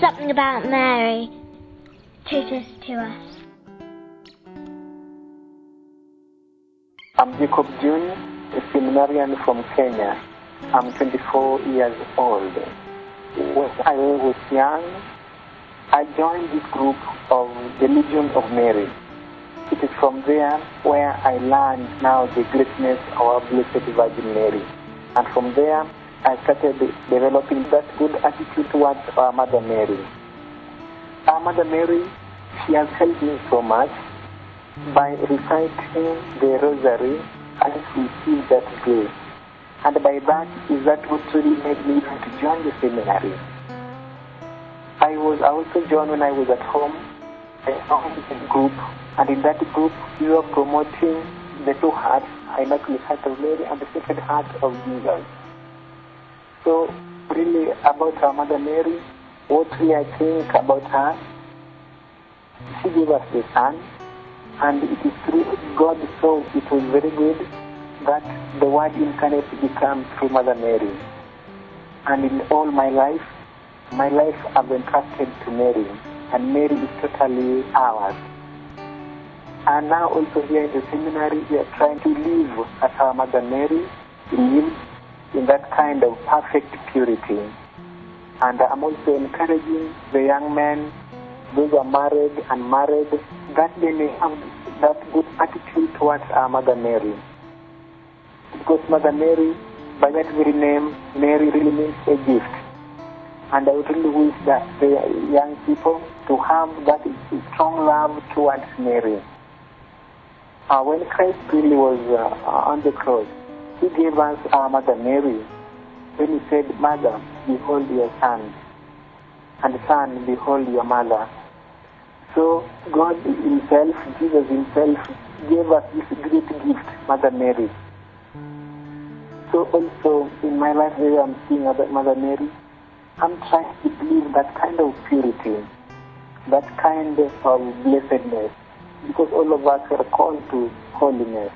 something about Mary teaches to us. I'm Jacob June, a seminarian from Kenya. I'm 24 years old. When I was young, I joined this group of the Legion of Mary. It is from there where I learned now the greatness of our Blessed Virgin Mary. And from there, I started developing that good attitude towards our Mother Mary. Our Mother Mary, she has helped me so much by reciting the rosary and receive that grace. And by that is that what really made me to join the seminary. I was also joined when I was at home, a group, and in that group we were promoting the two hearts, Immaculate Heart of Mary and the Sacred Heart of Jesus. So really about our Mother Mary, what we I think about her, she gave us the Son, and it is through God so it was very good that the word incarnate became through Mother Mary. And in all my life, my life I've entrusted to Mary, and Mary is totally ours. And now also here in the seminary, we are trying to live as our Mother Mary lives in that kind of perfect purity. And I'm also encouraging the young men, those are married and married, that they may have that good attitude towards our Mother Mary. Because Mother Mary, by that very name, Mary really means a gift. And I would really wish that the young people to have that strong love towards Mary. Uh, when Christ really was uh, on the cross, he gave us our Mother Mary. When he said, Mother, behold your son, and son, behold your mother. So God himself, Jesus himself, gave us this great gift, Mother Mary. So also in my life where I'm seeing about Mother Mary, I'm trying to believe that kind of purity, that kind of blessedness, because all of us are called to holiness.